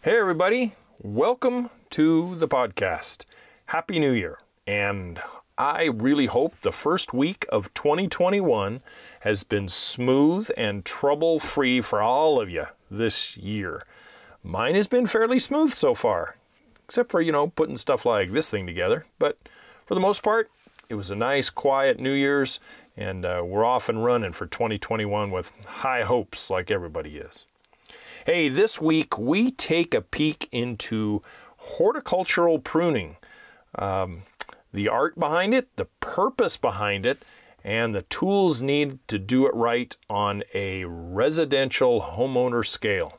Hey, everybody. Welcome to the podcast. Happy New Year. And I really hope the first week of 2021 has been smooth and trouble free for all of you this year. Mine has been fairly smooth so far, except for, you know, putting stuff like this thing together. But for the most part, it was a nice, quiet New Year's, and uh, we're off and running for 2021 with high hopes like everybody is. Hey, this week we take a peek into horticultural pruning, um, the art behind it, the purpose behind it, and the tools needed to do it right on a residential homeowner scale.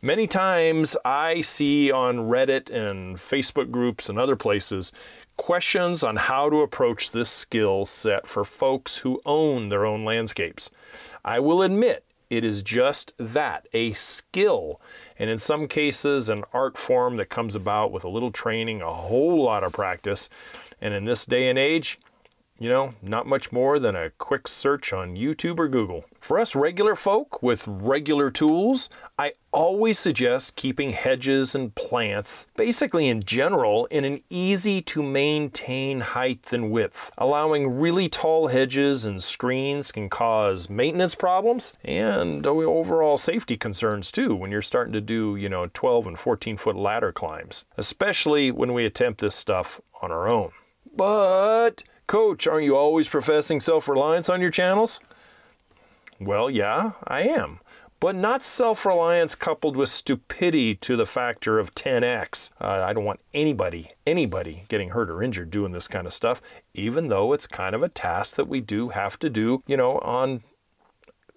Many times I see on Reddit and Facebook groups and other places questions on how to approach this skill set for folks who own their own landscapes. I will admit it is just that a skill, and in some cases, an art form that comes about with a little training, a whole lot of practice. And in this day and age, you know, not much more than a quick search on YouTube or Google. For us regular folk with regular tools, I always suggest keeping hedges and plants, basically in general, in an easy to maintain height and width. Allowing really tall hedges and screens can cause maintenance problems and overall safety concerns too when you're starting to do, you know, 12 and 14 foot ladder climbs, especially when we attempt this stuff on our own. But Coach, aren't you always professing self reliance on your channels? Well, yeah, I am. But not self reliance coupled with stupidity to the factor of 10x. Uh, I don't want anybody, anybody getting hurt or injured doing this kind of stuff, even though it's kind of a task that we do have to do, you know, on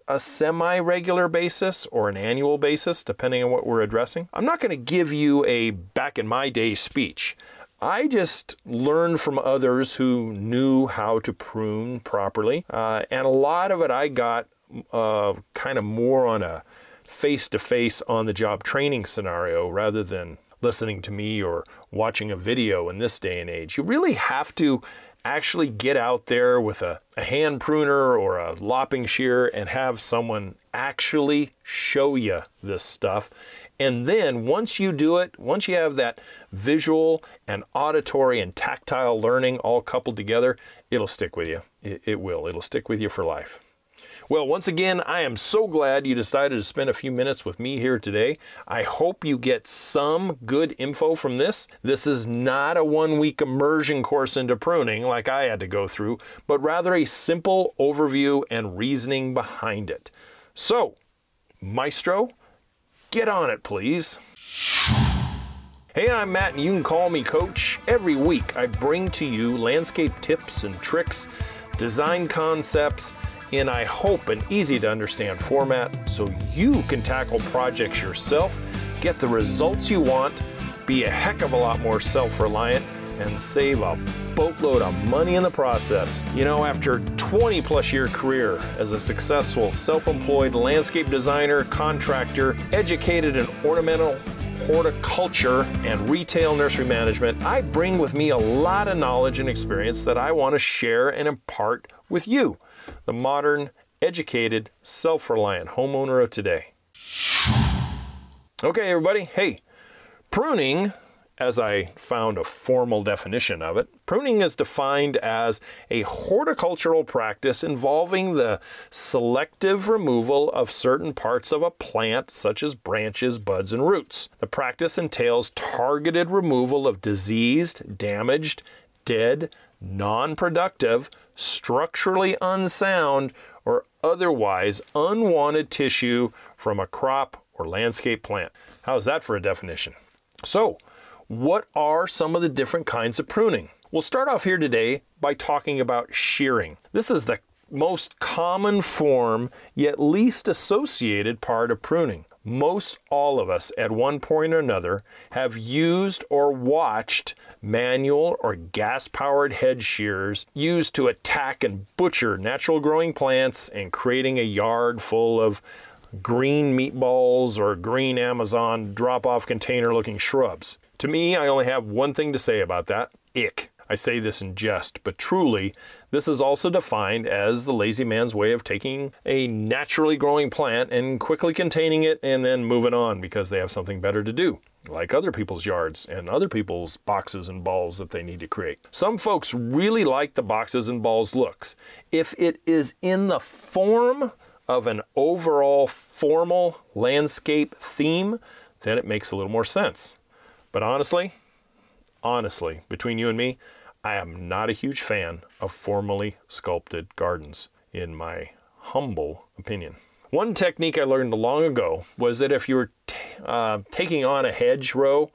a semi regular basis or an annual basis, depending on what we're addressing. I'm not going to give you a back in my day speech. I just learned from others who knew how to prune properly, uh, and a lot of it I got uh, kind of more on a face to face on the job training scenario rather than listening to me or watching a video in this day and age. You really have to actually get out there with a, a hand pruner or a lopping shear and have someone actually show you this stuff and then once you do it, once you have that visual and auditory and tactile learning all coupled together, it'll stick with you. It, it, will. It'll stick with you for life. Well, once again, I am so glad you decided to spend a few minutes with me here today. I hope you get some good info from this. This is not a one week immersion course into pruning like I had to go through, but rather a simple overview and reasoning behind it. So, Maestro, Get on it, please. Hey, I'm Matt, and you can call me Coach. Every week, I bring to you landscape tips and tricks, design concepts, in I hope an easy to understand format so you can tackle projects yourself, get the results you want, be a heck of a lot more self reliant, and save a boatload of money in the process. You know, after 20 plus year career as a successful self-employed landscape designer, contractor, educated in ornamental horticulture and retail nursery management, I bring with me a lot of knowledge and experience that I want to share and impart with you, the modern, educated, self reliant homeowner of today. Okay, everybody, hey, pruning as I found a formal definition of it, pruning is defined as a horticultural practice involving the selective removal of certain parts of a plant, such as branches, buds, and roots. The practice entails targeted removal of diseased, damaged, dead, non productive, structurally unsound, or otherwise unwanted tissue from a crop or landscape plant. How's that for a definition? So, what are some of the different kinds of pruning? We'll start off here today by talking about shearing. This is the most common form, yet least associated part of pruning. Most all of us, at one point or another, have used or watched manual or gas powered hedge shears used to attack and butcher natural growing plants and creating a yard full of green meatballs or green Amazon drop off container looking shrubs. To me, I only have one thing to say about that ick. I say this in jest, but truly, this is also defined as the lazy man's way of taking a naturally growing plant and quickly containing it and then moving on because they have something better to do like other people's yards and other people's boxes and balls that they need to create. Some folks really like the boxes and balls looks. If it is in the form of an overall formal landscape theme, then it makes a little more sense. But honestly, honestly, between you and me, I am not a huge fan of formally sculpted gardens, in my humble opinion. One technique I learned long ago was that if you were t- uh, taking on a hedgerow,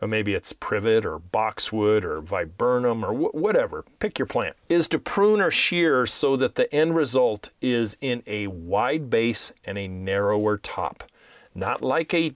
or maybe it's privet or boxwood or viburnum or wh- whatever, pick your plant, is to prune or shear so that the end result is in a wide base and a narrower top. Not like a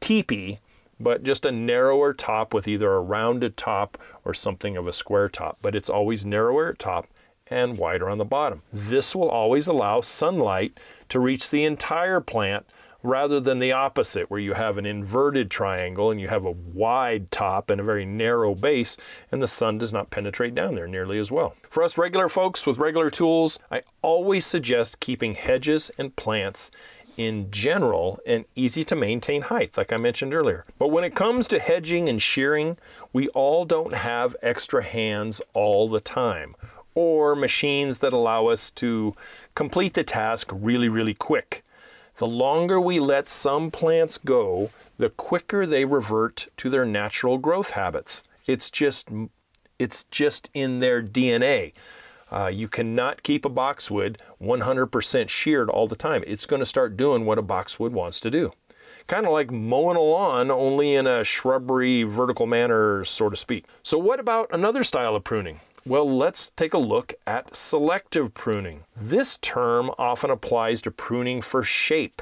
teepee, but just a narrower top with either a rounded top or something of a square top. But it's always narrower at top and wider on the bottom. This will always allow sunlight to reach the entire plant rather than the opposite, where you have an inverted triangle and you have a wide top and a very narrow base, and the sun does not penetrate down there nearly as well. For us regular folks with regular tools, I always suggest keeping hedges and plants in general and easy to maintain height, like I mentioned earlier. But when it comes to hedging and shearing, we all don't have extra hands all the time or machines that allow us to complete the task really, really quick. The longer we let some plants go, the quicker they revert to their natural growth habits. It's just it's just in their DNA. Uh, you cannot keep a boxwood 100% sheared all the time. It's going to start doing what a boxwood wants to do. Kind of like mowing a lawn, only in a shrubbery, vertical manner, so to speak. So, what about another style of pruning? Well, let's take a look at selective pruning. This term often applies to pruning for shape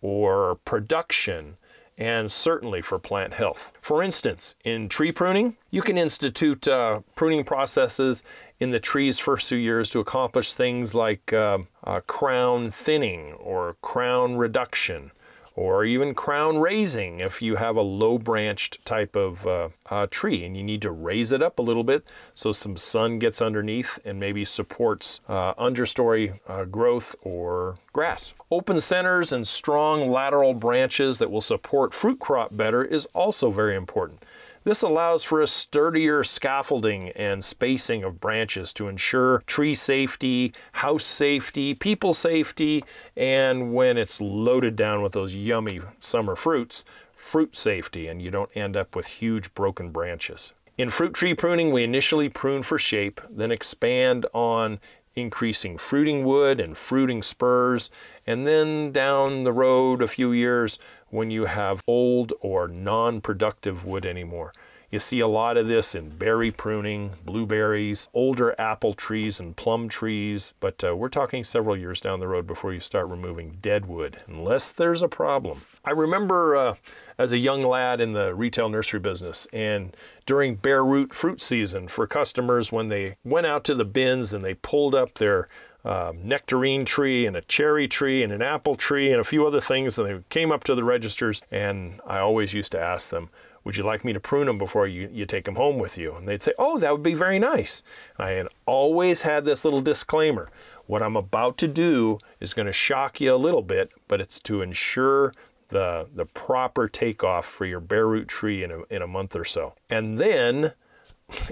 or production and certainly for plant health. For instance, in tree pruning, you can institute uh, pruning processes in the tree's first few years to accomplish things like uh, uh, crown thinning or crown reduction or even crown raising if you have a low branched type of uh, uh, tree and you need to raise it up a little bit so some sun gets underneath and maybe supports uh, understory uh, growth or grass. Open centers and strong lateral branches that will support fruit crop better is also very important. This allows for a sturdier scaffolding and spacing of branches to ensure tree safety, house safety, people safety, and when it's loaded down with those yummy summer fruits, fruit safety, and you don't end up with huge broken branches. In fruit tree pruning, we initially prune for shape, then expand on increasing fruiting wood and fruiting spurs, and then down the road a few years when you have old or non productive wood anymore. You see a lot of this in berry pruning, blueberries, older apple trees, and plum trees, but uh, we're talking several years down the road before you start removing dead wood, unless there's a problem. I remember uh, as a young lad in the retail nursery business, and during bare root fruit season for customers, when they went out to the bins and they pulled up their uh, nectarine tree and a cherry tree and an apple tree and a few other things, and they came up to the registers, and I always used to ask them, would you like me to prune them before you, you take them home with you? And they'd say, Oh, that would be very nice. I had always had this little disclaimer. What I'm about to do is going to shock you a little bit, but it's to ensure the, the proper takeoff for your bare root tree in a, in a month or so. And then,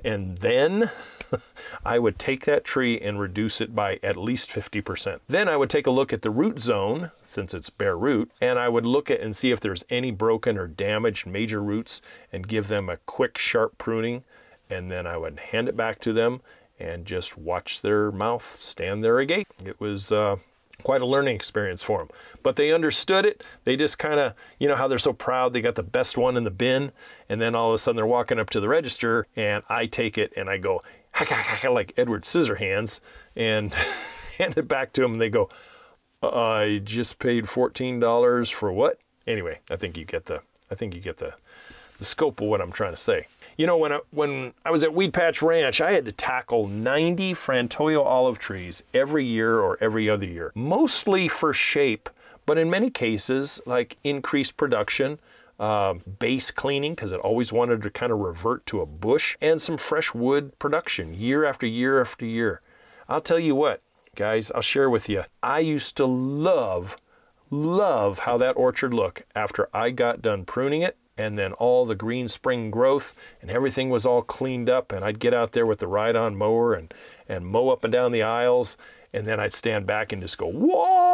and then I would take that tree and reduce it by at least 50%. Then I would take a look at the root zone, since it's bare root, and I would look at and see if there's any broken or damaged major roots and give them a quick, sharp pruning. And then I would hand it back to them and just watch their mouth stand there agape. It was uh, quite a learning experience for them. But they understood it. They just kind of, you know, how they're so proud they got the best one in the bin. And then all of a sudden they're walking up to the register and I take it and I go, like Edward Scissorhands and hand it back to them. And they go, I just paid $14 for what? Anyway, I think you get the, I think you get the, the scope of what I'm trying to say. You know, when I, when I was at Weed Patch Ranch, I had to tackle 90 Frantoio olive trees every year or every other year, mostly for shape, but in many cases, like increased production uh, base cleaning because it always wanted to kind of revert to a bush, and some fresh wood production year after year after year. I'll tell you what, guys, I'll share with you. I used to love, love how that orchard looked after I got done pruning it and then all the green spring growth and everything was all cleaned up and I'd get out there with the ride-on mower and, and mow up and down the aisles and then I'd stand back and just go, whoa!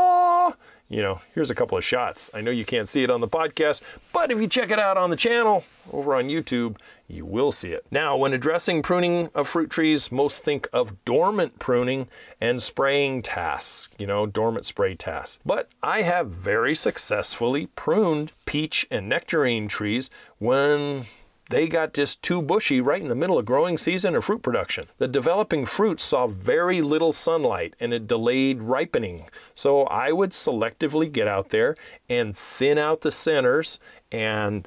You know, here's a couple of shots. I know you can't see it on the podcast, but if you check it out on the channel over on YouTube, you will see it. Now, when addressing pruning of fruit trees, most think of dormant pruning and spraying tasks, you know, dormant spray tasks. But I have very successfully pruned peach and nectarine trees when they got just too bushy right in the middle of growing season or fruit production. The developing fruit saw very little sunlight and it delayed ripening. So I would selectively get out there and thin out the centers and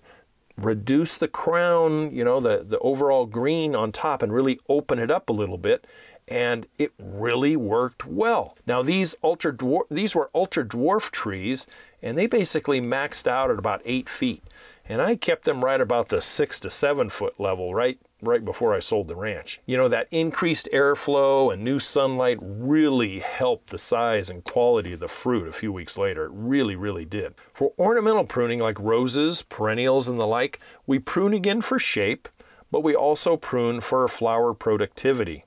reduce the crown, you know, the, the overall green on top and really open it up a little bit. And it really worked well. Now these ultra dwarf, these were ultra dwarf trees, and they basically maxed out at about eight feet and I kept them right about the six to seven foot level, right right before I sold the ranch. You know, that increased airflow and new sunlight really helped the size and quality of the fruit a few weeks later. It really, really did. For ornamental pruning like roses, perennials, and the like, we prune again for shape, but we also prune for flower productivity.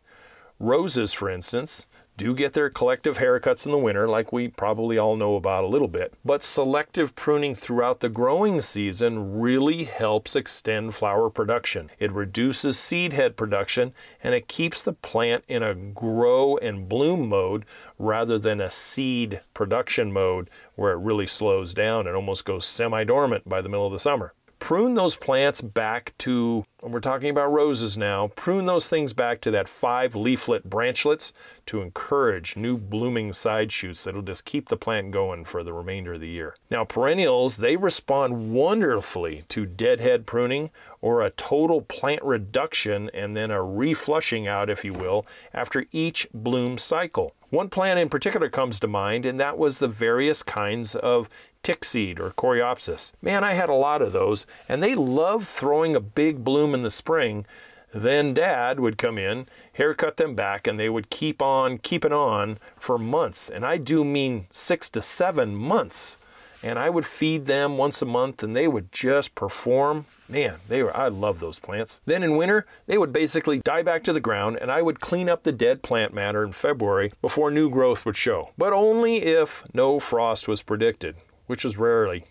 Roses, for instance, do get their collective haircuts in the winter, like we probably all know about a little bit, but selective pruning throughout the growing season really helps extend flower production. It reduces seed head production and it keeps the plant in a grow and bloom mode rather than a seed production mode where it really slows down and almost goes semi dormant by the middle of the summer prune those plants back to, and we're talking about roses now, prune those things back to that five leaflet branchlets to encourage new blooming side shoots that'll just keep the plant going for the remainder of the year. Now, perennials, they respond wonderfully to deadhead pruning or a total plant reduction and then a reflushing out, if you will, after each bloom cycle. One plant in particular comes to mind, and that was the various kinds of tick seed or coreopsis. Man, I had a lot of those, and they loved throwing a big bloom in the spring. Then dad would come in, haircut them back, and they would keep on keeping on for months. And I do mean six to seven months. And I would feed them once a month and they would just perform. Man, they were I love those plants. Then in winter, they would basically die back to the ground and I would clean up the dead plant matter in February before new growth would show. But only if no frost was predicted, which is rarely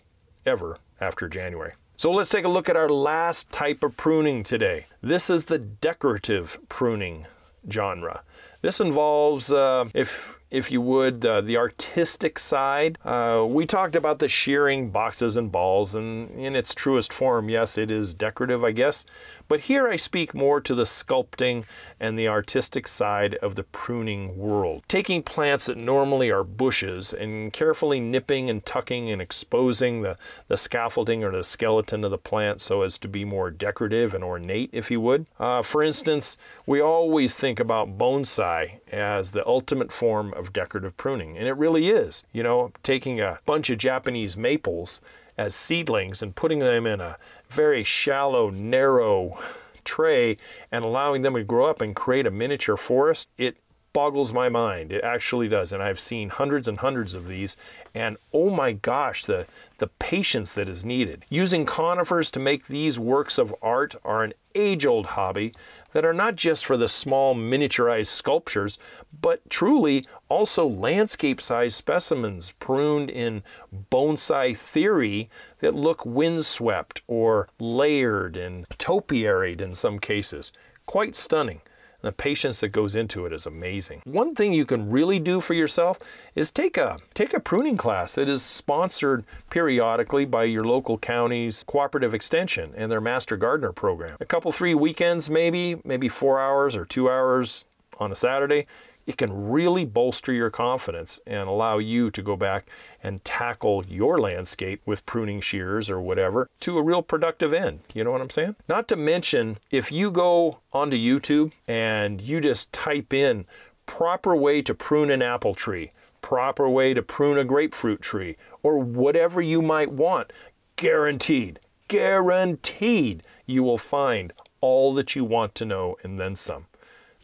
ever after January. So let's take a look at our last type of pruning today. This is the decorative pruning genre. This involves, uh, if if you would, uh, the artistic side. Uh, we talked about the shearing boxes and balls, and in its truest form, yes, it is decorative, I guess. But here I speak more to the sculpting and the artistic side of the pruning world. Taking plants that normally are bushes and carefully nipping and tucking and exposing the, the scaffolding or the skeleton of the plant so as to be more decorative and ornate, if you would. Uh, for instance, we always think about bonsai as the ultimate form of decorative pruning, and it really is. You know, taking a bunch of Japanese maples as seedlings and putting them in a very shallow, narrow tray and allowing them to grow up and create a miniature forest, it boggles my mind. It actually does. And I've seen hundreds and hundreds of these. And oh my gosh, the, the patience that is needed. Using conifers to make these works of art are an age old hobby that are not just for the small miniaturized sculptures, but truly also landscape sized specimens pruned in bonsai theory that look windswept or layered and topiaried in some cases. Quite stunning. The patience that goes into it is amazing. One thing you can really do for yourself is take a take a pruning class that is sponsored periodically by your local county's cooperative extension and their master gardener program. A couple three weekends maybe, maybe 4 hours or 2 hours on a Saturday it can really bolster your confidence and allow you to go back and tackle your landscape with pruning shears or whatever to a real productive end. You know what I'm saying? Not to mention, if you go onto YouTube and you just type in proper way to prune an apple tree, proper way to prune a grapefruit tree, or whatever you might want, guaranteed guaranteed you will find all that you want to know and then some.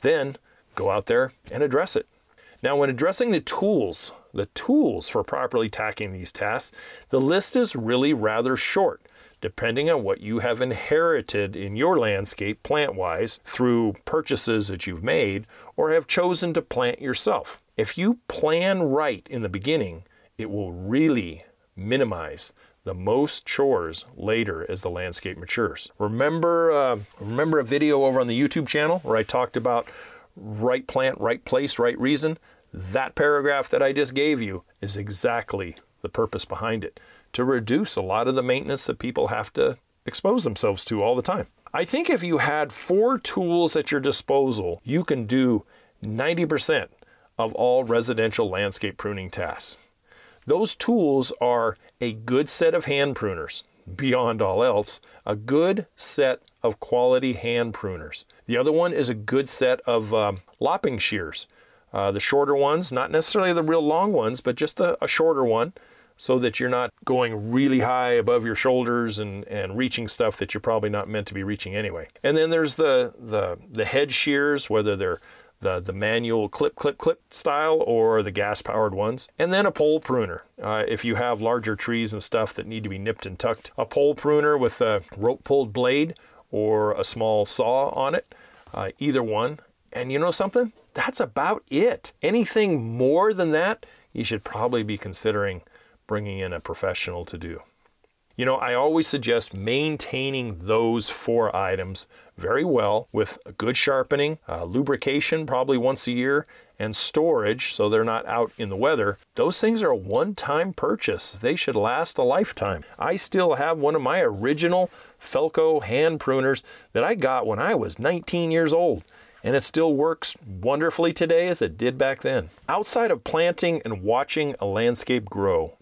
Then go out there and address it. Now, when addressing the tools, the tools for properly tackling these tasks, the list is really rather short, depending on what you have inherited in your landscape plant wise through purchases that you've made or have chosen to plant yourself. If you plan right in the beginning, it will really minimize the most chores later as the landscape matures. Remember, uh, remember a video over on the YouTube channel where I talked about right plant, right place, right reason? That paragraph that I just gave you is exactly the purpose behind it to reduce a lot of the maintenance that people have to expose themselves to all the time. I think if you had four tools at your disposal, you can do 90% of all residential landscape pruning tasks. Those tools are a good set of hand pruners, beyond all else, a good set of quality hand pruners. The other one is a good set of um, lopping shears. Uh, the shorter ones, not necessarily the real long ones, but just a, a, shorter one so that you're not going really high above your shoulders and, and reaching stuff that you're probably not meant to be reaching anyway. And then there's the, the, the hedge shears, whether they're the, the manual clip, clip, clip style or the gas powered ones. And then a pole pruner. Uh, if you have larger trees and stuff that need to be nipped and tucked, a pole pruner with a rope pulled blade or a small saw on it, uh, either one. And you know something? That's about it. Anything more than that, you should probably be considering bringing in a professional to do. You know, I always suggest maintaining those four items very well with good sharpening, uh, lubrication probably once a year, and storage so they're not out in the weather. Those things are a one time purchase. They should last a lifetime. I still have one of my original Felco hand pruners that I got when I was 19 years old and it still works wonderfully today as it did back then. Outside of planting and watching a landscape grow,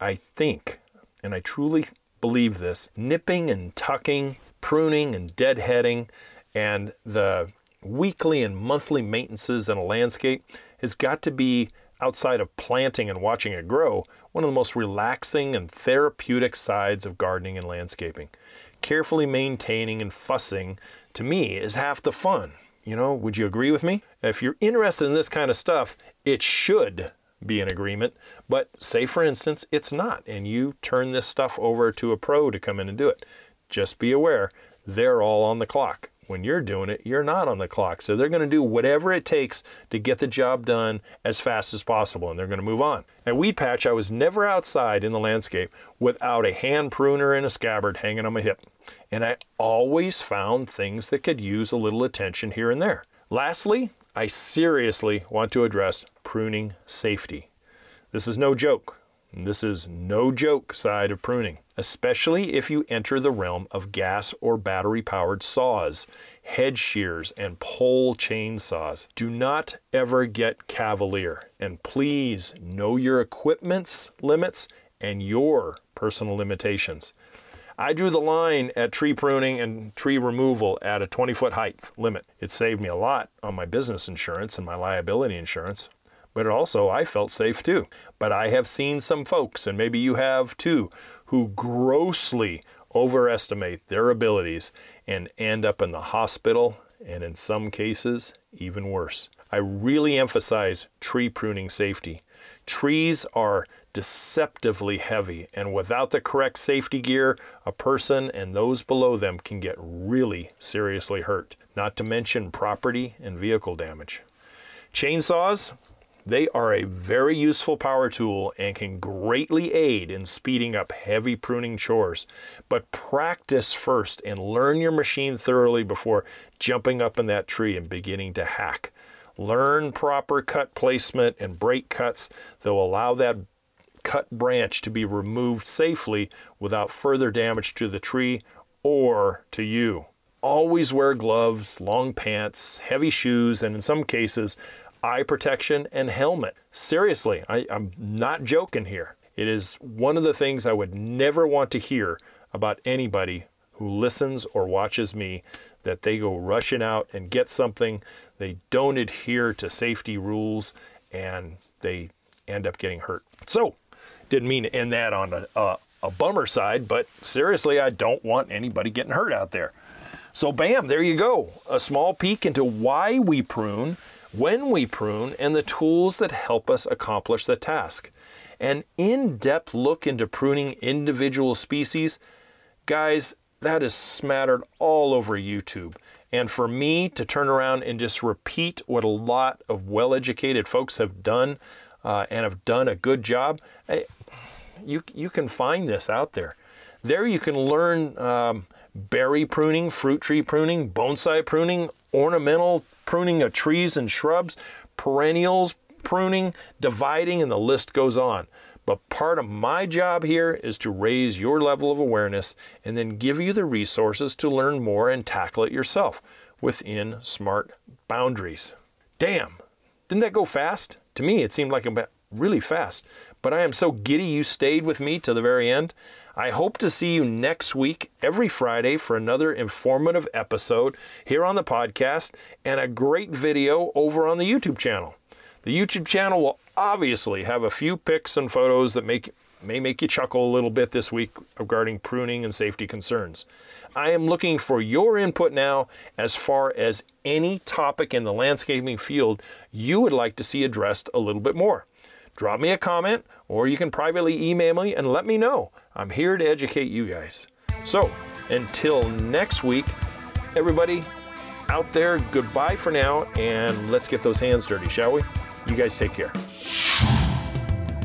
I think and I truly believe this, nipping and tucking, pruning and deadheading, and the weekly and monthly maintenances in a landscape has got to be outside of planting and watching it grow, one of the most relaxing and therapeutic sides of gardening and landscaping. Carefully maintaining and fussing, to me, is half the fun. You know, would you agree with me? If you're interested in this kind of stuff, it should be an agreement. But say, for instance, it's not, and you turn this stuff over to a pro to come in and do it. Just be aware, they're all on the clock. When you're doing it, you're not on the clock. So they're going to do whatever it takes to get the job done as fast as possible, and they're going to move on. At Weed Patch, I was never outside in the landscape without a hand pruner and a scabbard hanging on my hip. And I always found things that could use a little attention here and there. Lastly, I seriously want to address pruning safety. This is no joke. This is no joke side of pruning, especially if you enter the realm of gas or battery powered saws, hedge shears, and pole chainsaws. Do not ever get cavalier, and please know your equipment's limits and your personal limitations. I drew the line at tree pruning and tree removal at a 20 foot height limit. It saved me a lot on my business insurance and my liability insurance, but also I felt safe too. But I have seen some folks, and maybe you have too, who grossly overestimate their abilities and end up in the hospital and in some cases even worse. I really emphasize tree pruning safety. Trees are deceptively heavy, and without the correct safety gear, a person and those below them can get really seriously hurt, not to mention property and vehicle damage. Chainsaws, they are a very useful power tool and can greatly aid in speeding up heavy pruning chores. But practice first and learn your machine thoroughly before jumping up in that tree and beginning to hack. Learn proper cut placement and break cuts that will allow that cut branch to be removed safely without further damage to the tree or to you. Always wear gloves, long pants, heavy shoes, and in some cases, eye protection and helmet. Seriously, I, am not joking here. It is one of the things I would never want to hear about anybody who listens or watches me that they go rushing out and get something, they don't adhere to safety rules, and they end up getting hurt. So, didn't mean to end that on a, uh, a bummer side, but seriously, I don't want anybody getting hurt out there. So, bam, there you go. A small peek into why we prune, when we prune, and the tools that help us accomplish the task. An in depth look into pruning individual species. Guys, that is smattered all over YouTube. And for me to turn around and just repeat what a lot of well educated folks have done uh, and have done a good job, I, you, you can find this out there. There you can learn um, berry pruning, fruit tree pruning, bonsai pruning, ornamental pruning of trees and shrubs, perennials pruning, dividing, and the list goes on. But part of my job here is to raise your level of awareness and then give you the resources to learn more and tackle it yourself within smart boundaries. Damn, didn't that go fast? To me, it seemed like a really fast. But I am so giddy you stayed with me to the very end. I hope to see you next week, every Friday, for another informative episode here on the podcast and a great video over on the YouTube channel. The YouTube channel will obviously have a few pics and photos that make may make you chuckle a little bit this week regarding pruning and safety concerns. I am looking for your input now as far as any topic in the landscaping field you would like to see addressed a little bit more. Drop me a comment or you can privately email me and let me know. I'm here to educate you guys. So, until next week, everybody out there, goodbye for now and let's get those hands dirty, shall we? You guys take care.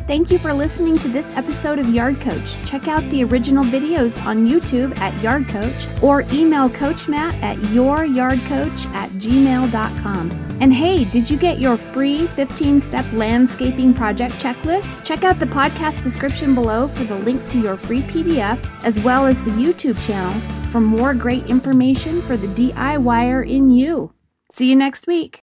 Thank you for listening to this episode of Yard Coach. Check out the original videos on YouTube at Yard Coach or email Coach Matt at youryardcoach at gmail.com. And hey, did you get your free 15 step landscaping project checklist? Check out the podcast description below for the link to your free PDF, as well as the YouTube channel for more great information for the DIYer in you. See you next week.